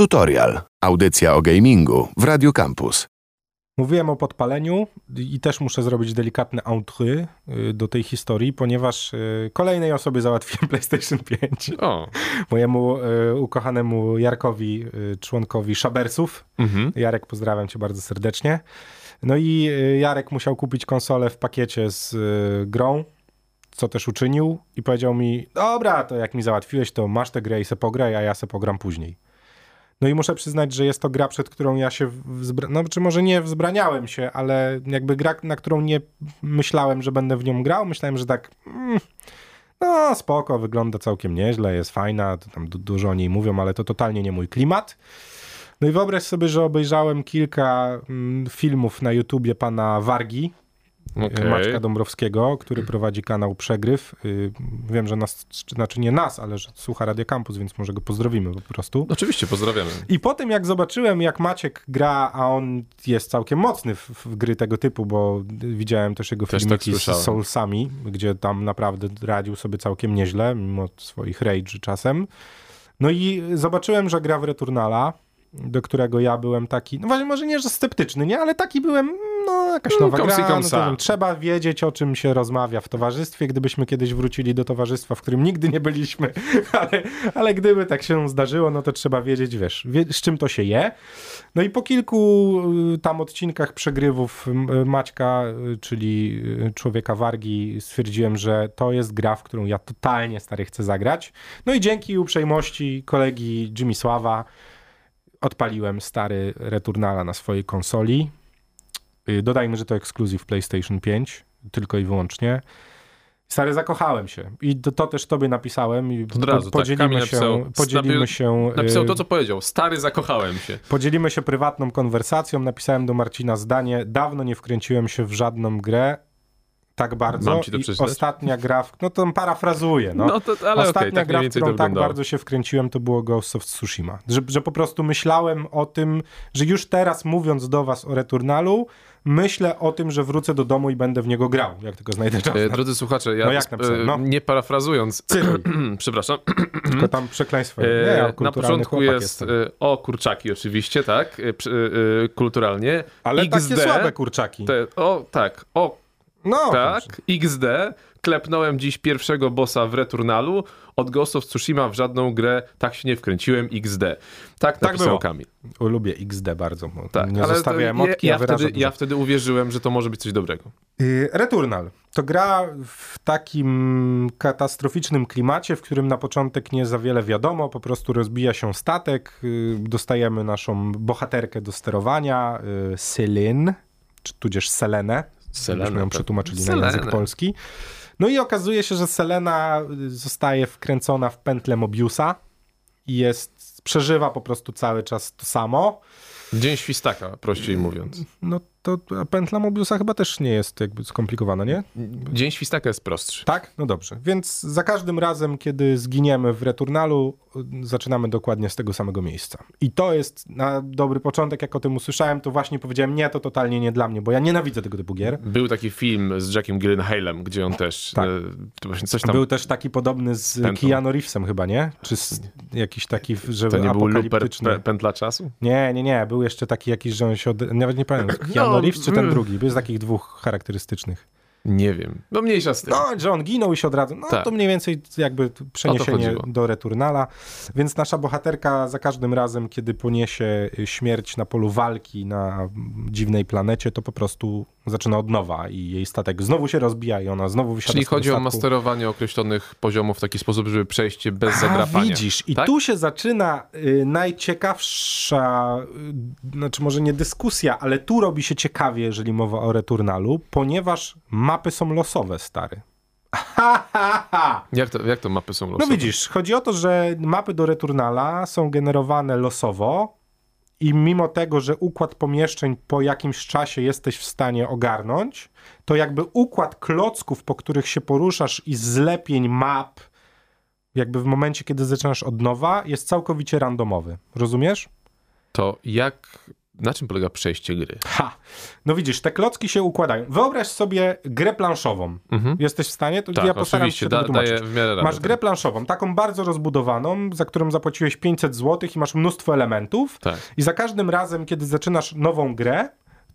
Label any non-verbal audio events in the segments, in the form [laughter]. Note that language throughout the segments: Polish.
Tutorial. Audycja o gamingu w Radio Campus. Mówiłem o podpaleniu i też muszę zrobić delikatne entry y, do tej historii, ponieważ y, kolejnej osobie załatwiłem [laughs] PlayStation 5. O. Mojemu y, ukochanemu Jarkowi, członkowi Szabersów. Mhm. Jarek, pozdrawiam cię bardzo serdecznie. No i Jarek musiał kupić konsolę w pakiecie z grą, co też uczynił i powiedział mi, dobra, to jak mi załatwiłeś, to masz tę grę i se pograj, a ja se pogram później. No i muszę przyznać, że jest to gra, przed którą ja się, wzbra... no czy może nie wzbraniałem się, ale jakby gra, na którą nie myślałem, że będę w nią grał. Myślałem, że tak, mm, no spoko, wygląda całkiem nieźle, jest fajna, tam dużo o niej mówią, ale to totalnie nie mój klimat. No i wyobraź sobie, że obejrzałem kilka mm, filmów na YouTubie pana Wargi, okay. Maćka Dąbrowskiego, który prowadzi kanał Przegryw. Y, wiem, że nas, znaczy nie nas, ale że słucha Radio Campus, więc może go pozdrowimy po prostu. Oczywiście, pozdrawiamy. I po tym jak zobaczyłem, jak Maciek gra, a on jest całkiem mocny w, w gry tego typu, bo widziałem też jego też filmiki tak z Soulsami, gdzie tam naprawdę radził sobie całkiem nieźle, mimo swoich rage czasem. No i zobaczyłem, że gra w Returnala, do którego ja byłem taki, no właśnie może nie, że sceptyczny, nie, ale taki byłem, no jakaś no, nowa gra, no, trzeba wiedzieć o czym się rozmawia w towarzystwie, gdybyśmy kiedyś wrócili do towarzystwa, w którym nigdy nie byliśmy, [laughs] ale, ale gdyby tak się zdarzyło, no to trzeba wiedzieć, wiesz, wie, z czym to się je. No i po kilku y, tam odcinkach przegrywów Maćka, y, czyli y, człowieka wargi, stwierdziłem, że to jest gra, w którą ja totalnie stary chcę zagrać. No i dzięki uprzejmości kolegi Jimmy Sława odpaliłem stary Returnala na swojej konsoli. Y, dodajmy, że to ekskluzyw PlayStation 5, tylko i wyłącznie. Stary, zakochałem się. I to, też tobie napisałem. I Od razu, tak, podzielimy tak, napisał, się, podzielimy się. Napisał to, y, co powiedział. Stary, zakochałem się. Podzielimy się prywatną konwersacją. Napisałem do Marcina zdanie. Dawno nie wkręciłem się w żadną grę tak bardzo. Mam ci to I ostatnia gra, w, no to parafrazuję, no. no to, ale ostatnia okay, tak gra, w którą tak bardzo się wkręciłem, to było Ghost of Tsushima. Że, że po prostu myślałem o tym, że już teraz mówiąc do was o Returnalu, myślę o tym, że wrócę do domu i będę w niego grał, jak tylko znajdę czas. E, drodzy słuchacze, ja no jak no. nie parafrazując, [clears throat] przepraszam. Tylko tam przekleństwo. Nie, ja na początku jest e, o kurczaki oczywiście, tak, e, kulturalnie. Ale XD, takie słabe kurczaki. Te, o, tak, o no, tak, XD. Klepnąłem dziś pierwszego bossa w Returnalu. Od Ghost of Tsushima w żadną grę tak się nie wkręciłem. XD. Tak, tak napisał Kamil. Lubię XD bardzo. Tak, nie ale zostawiałem emotki, ja, ja, wtedy, ja wtedy uwierzyłem, że to może być coś dobrego. Y, Returnal to gra w takim katastroficznym klimacie, w którym na początek nie za wiele wiadomo, po prostu rozbija się statek, y, dostajemy naszą bohaterkę do sterowania, y, Selin, czy tudzież Selenę, Selena, ją tak. przetłumaczyli Selena. na język polski. No i okazuje się, że Selena zostaje wkręcona w pętlę Mobiusa i jest, przeżywa po prostu cały czas to samo. Dzień świstaka, prościej mówiąc. No to pętla Mobiusa chyba też nie jest jakby skomplikowana, nie? Dzień świstaka jest prostszy. Tak? No dobrze. Więc za każdym razem, kiedy zginiemy w Returnalu, zaczynamy dokładnie z tego samego miejsca. I to jest na dobry początek, jak o tym usłyszałem, to właśnie powiedziałem, nie, to totalnie nie dla mnie, bo ja nienawidzę tego typu gier. Był taki film z Jackiem Gyllenhaalem, gdzie on też tak. e, coś tam... Był też taki podobny z Pętlą. Keanu Reevesem chyba, nie? Czy z, jakiś taki, że To nie był Looper Pętla Czasu? Nie, nie, nie. Był jeszcze taki jakiś, że on się... Od... Nawet nie pamiętam. [clears throat] Keanu no, Reeves czy ten drugi? Był z takich dwóch charakterystycznych. Nie wiem. No mniejsza z tym. No, że on ginął i się od No tak. to mniej więcej jakby przeniesienie do Returnala. Więc nasza bohaterka za każdym razem, kiedy poniesie śmierć na polu walki na dziwnej planecie, to po prostu zaczyna od nowa i jej statek znowu się rozbija i ona znowu wysiada Czyli chodzi o masterowanie określonych poziomów w taki sposób, żeby przejść bez A, zadrapania. widzisz. I tak? tu się zaczyna y, najciekawsza, y, znaczy może nie dyskusja, ale tu robi się ciekawie, jeżeli mowa o Returnalu, ponieważ mapy są losowe, stary. [laughs] Jak to, jak to mapy są losowe? No widzisz, chodzi o to, że mapy do Returnala są generowane losowo i mimo tego, że układ pomieszczeń po jakimś czasie jesteś w stanie ogarnąć, to jakby układ klocków, po których się poruszasz i zlepień map, jakby w momencie, kiedy zaczynasz od nowa, jest całkowicie randomowy. Rozumiesz? To jak na czym polega przejście gry? Ha! No widzisz, te klocki się układają. Wyobraź sobie grę planszową. Mhm. Jesteś w stanie? To tak, ja postaram się da, daję w miarę Masz grę tak. planszową, taką bardzo rozbudowaną, za którą zapłaciłeś 500 zł i masz mnóstwo elementów. Tak. I za każdym razem, kiedy zaczynasz nową grę,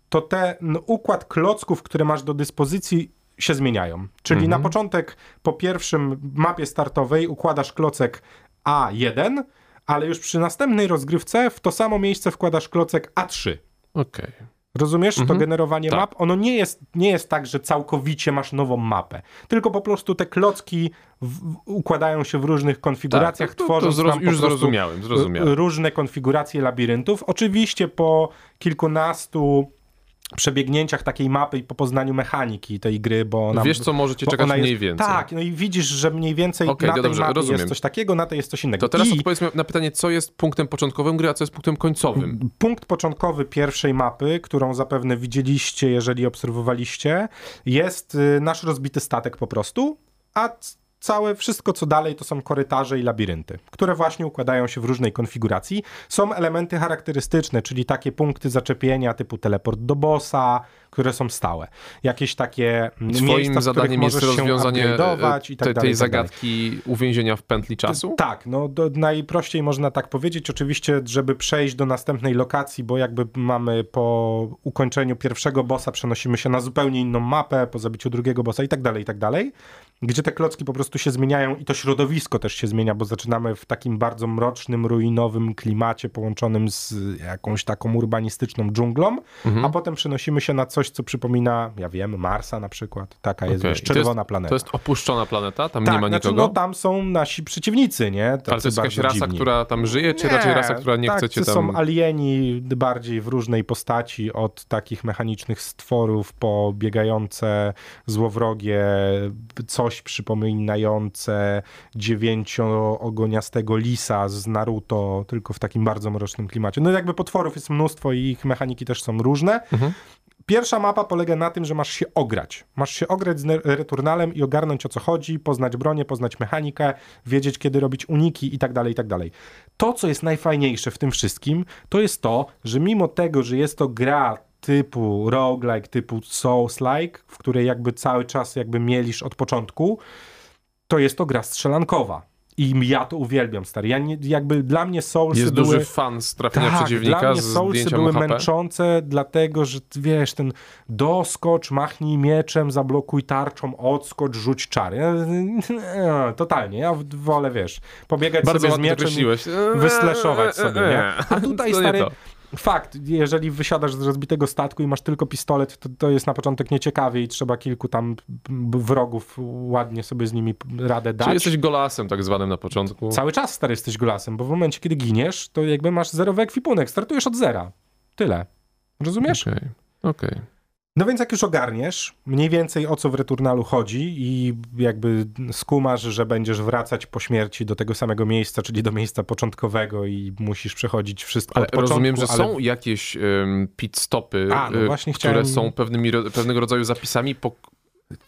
to ten układ klocków, które masz do dyspozycji, się zmieniają. Czyli mhm. na początek, po pierwszym mapie startowej układasz klocek A1, ale już przy następnej rozgrywce w to samo miejsce wkładasz klocek A3. Okej. Okay. Rozumiesz mhm. to generowanie tak. map? Ono nie jest, nie jest tak, że całkowicie masz nową mapę, tylko po prostu te klocki w, układają się w różnych konfiguracjach, tak, tworzą to, to już zrozumiałem, zrozumiałem. różne konfiguracje labiryntów. Oczywiście po kilkunastu przebiegnięciach takiej mapy i po poznaniu mechaniki tej gry, bo ona... Wiesz, co możecie czekać mniej jest, więcej. Tak, no i widzisz, że mniej więcej okay, na tej dobrze, mapie rozumiem. jest coś takiego, na tej jest coś innego. To teraz I... odpowiedzmy na pytanie, co jest punktem początkowym gry, a co jest punktem końcowym. Punkt początkowy pierwszej mapy, którą zapewne widzieliście, jeżeli obserwowaliście, jest y, nasz rozbity statek po prostu, a całe wszystko, co dalej, to są korytarze i labirynty, które właśnie układają się w różnej konfiguracji. Są elementy charakterystyczne, czyli takie punkty zaczepienia typu teleport do bossa, które są stałe. Jakieś takie Twoim miejsca, zadaniem jest rozwiązanie e, i tak te, tej tak zagadki uwięzienia w pętli czasu? Tak, no do, najprościej można tak powiedzieć. Oczywiście, żeby przejść do następnej lokacji, bo jakby mamy po ukończeniu pierwszego bossa przenosimy się na zupełnie inną mapę, po zabiciu drugiego bossa i tak dalej, i tak dalej, gdzie te klocki po prostu się zmieniają i to środowisko też się zmienia, bo zaczynamy w takim bardzo mrocznym, ruinowym klimacie połączonym z jakąś taką urbanistyczną dżunglą, mhm. a potem przenosimy się na coś co przypomina, ja wiem, Marsa na przykład. Taka jest, okay. wiesz, czerwona jest, planeta. To jest opuszczona planeta? Tam tak, nie ma znaczy, nikogo? No, tam są nasi przeciwnicy, nie? Tacy Ale to jest jakaś rasa, dziwni. która tam żyje, czy nie, raczej rasa, która nie tak, chce cię tam... są alieni bardziej w różnej postaci, od takich mechanicznych stworów po biegające złowrogie, coś przypominające dziewięcioogoniastego lisa z Naruto, tylko w takim bardzo mrocznym klimacie. No jakby potworów jest mnóstwo i ich mechaniki też są różne. Mhm. Pierwsza mapa polega na tym, że masz się ograć. Masz się ograć z returnalem i ogarnąć o co chodzi, poznać bronię, poznać mechanikę, wiedzieć kiedy robić uniki i tak dalej, i tak dalej. To, co jest najfajniejsze w tym wszystkim, to jest to, że mimo tego, że jest to gra typu roguelike, typu souls-like, w której jakby cały czas jakby mielisz od początku, to jest to gra strzelankowa. I ja to uwielbiam, stary. Ja nie, jakby dla mnie Soulsy Jest były... duży fan z trafienia tak, przeciwnika dla mnie Soulsy były HP. męczące, dlatego, że wiesz, ten doskocz, machnij mieczem, zablokuj tarczą, odskocz, rzuć czary. [laughs] Totalnie. Ja wolę, wiesz, pobiegać Bardzo sobie z mieczem wysleszować sobie, nie? [laughs] A tutaj, stary, Fakt, jeżeli wysiadasz z rozbitego statku i masz tylko pistolet, to, to jest na początek nieciekawie i trzeba kilku tam wrogów ładnie sobie z nimi radę dać. Czyli jesteś golasem tak zwanym na początku. Cały czas stary jesteś golasem, bo w momencie, kiedy giniesz, to jakby masz zerowy ekwipunek, startujesz od zera. Tyle. Rozumiesz? Okej, okay. okej. Okay. No więc jak już ogarniesz mniej więcej o co w Returnalu chodzi i jakby skumasz, że będziesz wracać po śmierci do tego samego miejsca, czyli do miejsca początkowego i musisz przechodzić wszystko ale od początku. Rozumiem, że ale... są jakieś um, pit stopy, A, no y, które chciałem... są pewnymi, pewnego rodzaju zapisami, po,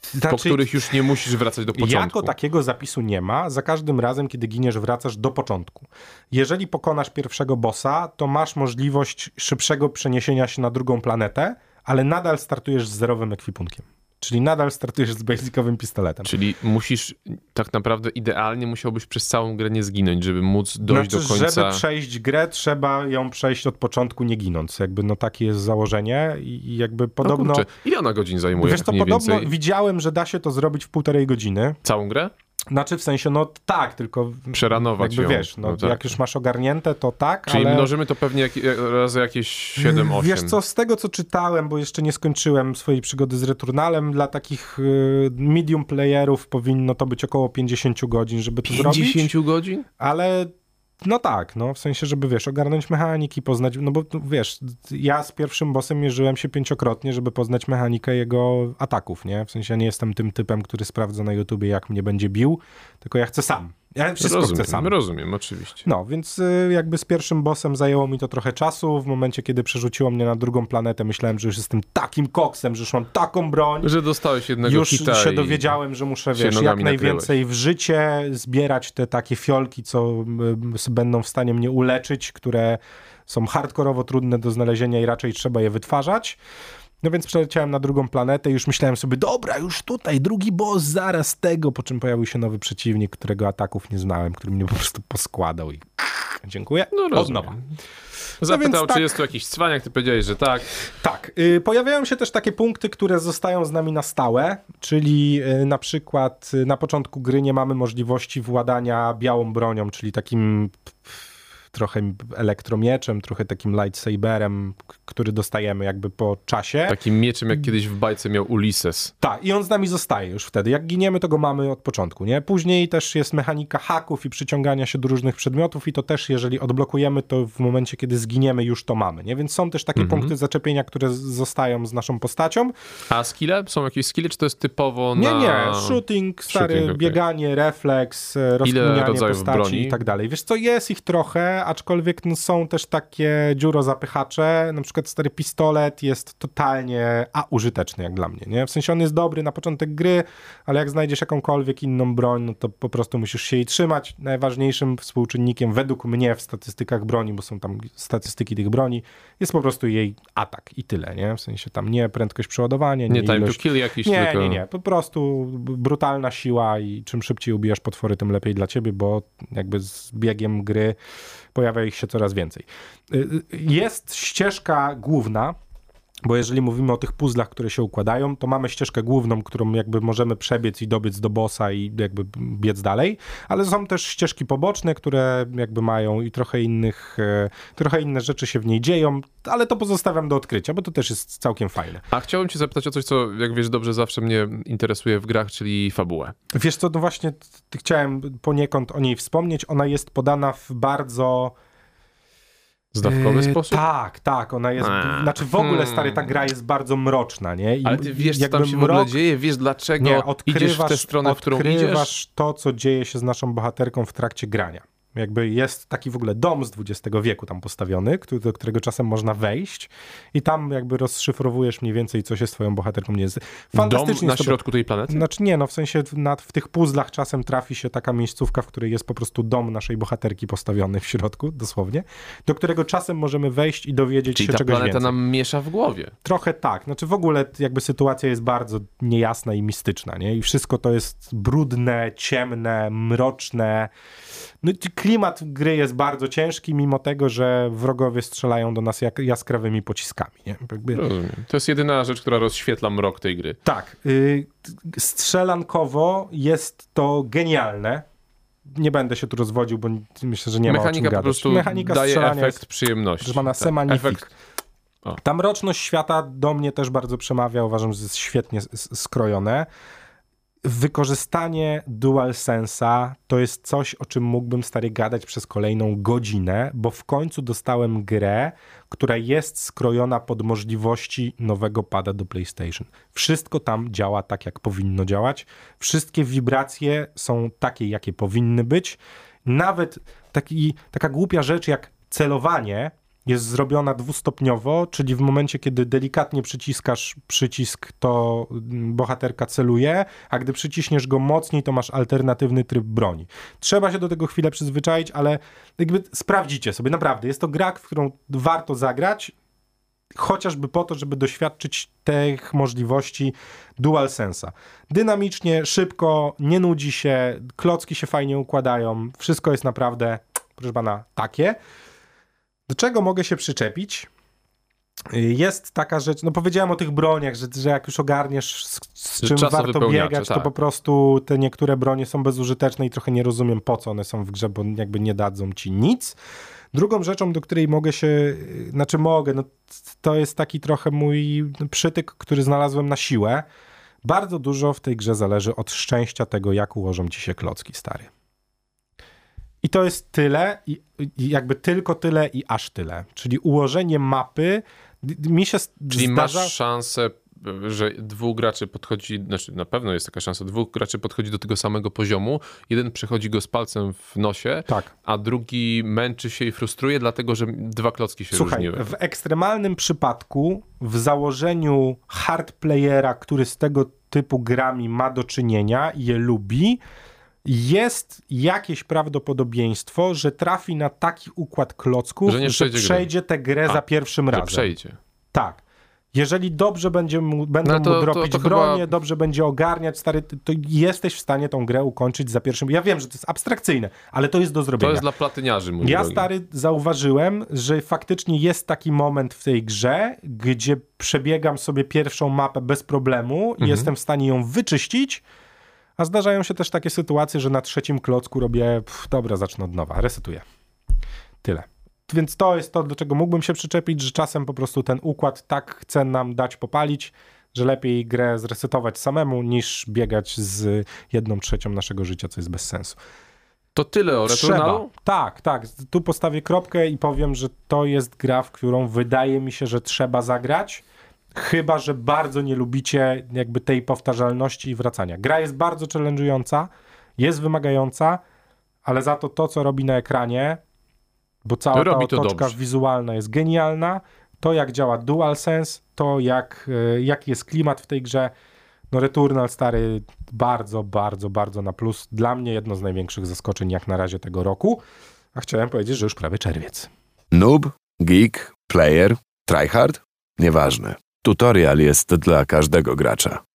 znaczy, po których już nie musisz wracać do początku. Jako takiego zapisu nie ma. Za każdym razem, kiedy giniesz, wracasz do początku. Jeżeli pokonasz pierwszego bossa, to masz możliwość szybszego przeniesienia się na drugą planetę, ale nadal startujesz z zerowym ekwipunkiem. Czyli nadal startujesz z basicowym pistoletem. Czyli musisz, tak naprawdę idealnie musiałbyś przez całą grę nie zginąć, żeby móc dojść znaczy, do końca. Żeby przejść grę, trzeba ją przejść od początku nie ginąc. Jakby no takie jest założenie i jakby no podobno... No Ile ona godzin zajmuje? Wiesz to podobno więcej? widziałem, że da się to zrobić w półtorej godziny. Całą grę? Znaczy w sensie, no tak, tylko przeranować jakby, ją. wiesz, no, no tak. jak już masz ogarnięte, to tak, Czyli ale... mnożymy to pewnie jak, razy jakieś 7-8. Wiesz co, z tego co czytałem, bo jeszcze nie skończyłem swojej przygody z Returnalem, dla takich y, medium playerów powinno to być około 50 godzin, żeby to 50 zrobić. 50 godzin? Ale no tak, no w sensie, żeby wiesz, ogarnąć mechaniki, poznać, no bo wiesz, ja z pierwszym bossem mierzyłem się pięciokrotnie, żeby poznać mechanikę jego ataków, nie? W sensie ja nie jestem tym typem, który sprawdza na YouTubie, jak mnie będzie bił, tylko ja chcę sam Ja wszystko rozumiem, chcę sam. Rozumiem, oczywiście. No, więc y, jakby z pierwszym bossem zajęło mi to trochę czasu. W momencie, kiedy przerzuciło mnie na drugą planetę, myślałem, że już jestem takim koksem, że już mam taką broń. Że dostałeś jednego Już się dowiedziałem, że muszę, wiesz, jak najwięcej nakryłeś. w życie zbierać te takie fiolki, co y, będą w stanie mnie uleczyć, które są hardkorowo trudne do znalezienia i raczej trzeba je wytwarzać. No więc przeleciałem na drugą planetę i już myślałem sobie, dobra, już tutaj, drugi boss, zaraz tego, po czym pojawił się nowy przeciwnik, którego ataków nie znałem, który mnie po prostu poskładał i dziękuję. No Od nowa. Zapytał, no czy tak, jest tu jakiś cwaniak, ty powiedziałeś, że tak. Tak. Y, pojawiają się też takie punkty, które zostają z nami na stałe, czyli y, na przykład y, na początku gry nie mamy możliwości władania białą bronią, czyli takim trochę elektromieczem, trochę takim lightsaberem, który dostajemy jakby po czasie. Takim mieczem, jak kiedyś w bajce miał Ulises. Tak, i on z nami zostaje już wtedy. Jak giniemy, to go mamy od początku, nie? Później też jest mechanika haków i przyciągania się do różnych przedmiotów i to też, jeżeli odblokujemy, to w momencie, kiedy zginiemy, już to mamy, nie? Więc są też takie mhm. punkty zaczepienia, które zostają z naszą postacią. A skille? Są jakieś skille, czy to jest typowo na... Nie, nie. Shooting, stary, Shooting, okay. bieganie, refleks, rozkminianie postaci i tak dalej. Wiesz co, jest ich trochę, aczkolwiek no, są też takie dziurozapychacze, na przykład stary pistolet jest totalnie a użyteczny jak dla mnie, nie? W sensie on jest dobry na początek gry, ale jak znajdziesz jakąkolwiek inną broń, no to po prostu musisz się jej trzymać. Najważniejszym współczynnikiem według mnie w statystykach broni, bo są tam statystyki tych broni, jest po prostu jej atak i tyle, nie? W sensie tam nie prędkość przeładowania, nie, nie time ilość... to kill jakiś nie, tylko... Nie, nie, po prostu brutalna siła i czym szybciej ubijasz potwory, tym lepiej dla ciebie, bo jakby z biegiem gry pojawia ich się coraz więcej. Y, y, jest ścieżka główna, bo jeżeli mówimy o tych puzzlach, które się układają, to mamy ścieżkę główną, którą jakby możemy przebiec i dobiec do bossa i jakby biec dalej, ale są też ścieżki poboczne, które jakby mają i trochę innych, e, trochę inne rzeczy się w niej dzieją, ale to pozostawiam do odkrycia, bo to też jest całkiem fajne. A chciałbym cię zapytać o coś, co jak wiesz dobrze zawsze mnie interesuje w grach, czyli fabułę. Wiesz co, no właśnie chciałem poniekąd o niej wspomnieć. Ona jest podana w bardzo Zdawkowy yy, sposób? Tak, tak, ona jest, eee. znaczy w ogóle hmm. stary, ta gra jest bardzo mroczna, nie? I Ale ty wiesz, co tam się mrok... w ogóle dzieje, wiesz dlaczego nie, idziesz w tę stronę, w którą idziesz? Odkrywasz to, co dzieje się z naszą bohaterką w trakcie grania. Jakby jest taki w ogóle dom z XX wieku tam postawiony, który, do którego czasem można wejść i tam jakby rozszyfrowujesz mniej więcej, co się z twoją bohaterką nie jest. Fantastycznie. Dom na środku tej planety? Znaczy nie, no w sensie nad, w tych puzzlach czasem trafi się taka miejscówka, w której jest po prostu dom naszej bohaterki postawiony w środku, dosłownie, do którego czasem możemy wejść i dowiedzieć Czyli się czegoś więcej. ta planeta nam miesza w głowie. Trochę tak. Znaczy w ogóle jakby sytuacja jest bardzo niejasna i mistyczna, nie? I wszystko to jest brudne, ciemne, mroczne, no, klimat gry jest bardzo ciężki, mimo tego, że wrogowie strzelają do nas jak, jaskrawymi pociskami. Nie? Jakby... To jest jedyna rzecz, która rozświetla mrok tej gry. Tak. Y, strzelankowo jest to genialne. Nie będę się tu rozwodził, bo myślę, że nie Mechanika ma o czym po prostu Mechanika daje efekt jest, przyjemności. Że ma na tak, efekt... Ta mroczność świata do mnie też bardzo przemawia. Uważam, że jest świetnie skrojone wykorzystanie DualSense'a to jest coś, o czym mógłbym stary gadać przez kolejną godzinę, bo w końcu dostałem grę, która jest skrojona pod możliwości nowego pada do PlayStation. Wszystko tam działa tak, jak powinno działać. Wszystkie wibracje są takie, jakie powinny być. Nawet taki, taka głupia rzecz jak celowanie jest zrobiona dwustopniowo, czyli w momencie, kiedy delikatnie przyciskasz przycisk, to bohaterka celuje, a gdy przyciśniesz go mocniej, to masz alternatywny tryb broni. Trzeba się do tego chwilę przyzwyczaić, ale jakby sprawdzicie sobie, naprawdę. Jest to gra, w którą warto zagrać, chociażby po to, żeby doświadczyć tych możliwości DualSense'a. Dynamicznie, szybko, nie nudzi się, klocki się fajnie układają, wszystko jest naprawdę, proszę pana, takie. Do czego mogę się przyczepić? Jest taka rzecz, no powiedziałem o tych broniach, że, że jak już ogarniesz z, z czym warto biegać, tak. to po prostu te niektóre bronie są bezużyteczne i trochę nie rozumiem po co one są w grze, bo jakby nie dadzą ci nic. Drugą rzeczą, do której mogę się, znaczy mogę, no to jest taki trochę mój przytyk, który znalazłem na siłę. Bardzo dużo w tej grze zależy od szczęścia tego, jak ułożą ci się klocki, stary. I to jest tyle, i jakby tylko tyle i aż tyle. Czyli ułożenie mapy mi się Czyli zdarza... masz szansę że dwóch graczy podchodzi, znaczy na pewno jest taka szansa, dwóch graczy podchodzi do tego samego poziomu, jeden przechodzi go z palcem w nosie, tak. a drugi męczy się i frustruje, dlatego że dwa klocki się Słuchaj, różniły. w ekstremalnym przypadku, w założeniu hard playera, który z tego typu grami ma do czynienia i je lubi, jest jakieś prawdopodobieństwo, że trafi na taki układ klocków, że, że przejdzie tę grę A, za pierwszym razem. przejdzie. Tak. Jeżeli dobrze będzie mu, będą no to, mu dropić to, to bronię, chyba... dobrze będzie ogarniać, stary, to jesteś w stanie tą grę ukończyć za pierwszym. Ja wiem, że to jest abstrakcyjne, ale to jest do zrobienia. To jest dla platyniarzy, mój Ja, drogi. stary, zauważyłem, że faktycznie jest taki moment w tej grze, gdzie przebiegam sobie pierwszą mapę bez problemu i mhm. jestem w stanie ją wyczyścić, a zdarzają się też takie sytuacje, że na trzecim klocku robię, pff, dobra, zacznę od nowa, resetuję. Tyle. Więc to jest to, do czego mógłbym się przyczepić, że czasem po prostu ten układ tak chce nam dać popalić, że lepiej grę zresetować samemu, niż biegać z jedną trzecią naszego życia, co jest bez sensu. To tyle o Returnalu? Tak, tak. Tu postawię kropkę i powiem, że to jest gra, w którą wydaje mi się, że trzeba zagrać. Chyba, że bardzo nie lubicie jakby tej powtarzalności i wracania. Gra jest bardzo challenge'ująca, jest wymagająca, ale za to to, co robi na ekranie, bo cała ta otoczka wizualna jest genialna, to jak działa DualSense, to jak, e, jaki jest klimat w tej grze, no Returnal stary bardzo, bardzo, bardzo na plus. Dla mnie jedno z największych zaskoczeń jak na razie tego roku, a chciałem powiedzieć, że już prawie czerwiec. Noob, geek, player, tryhard? Nieważne. Tutorial jest dla każdego gracza.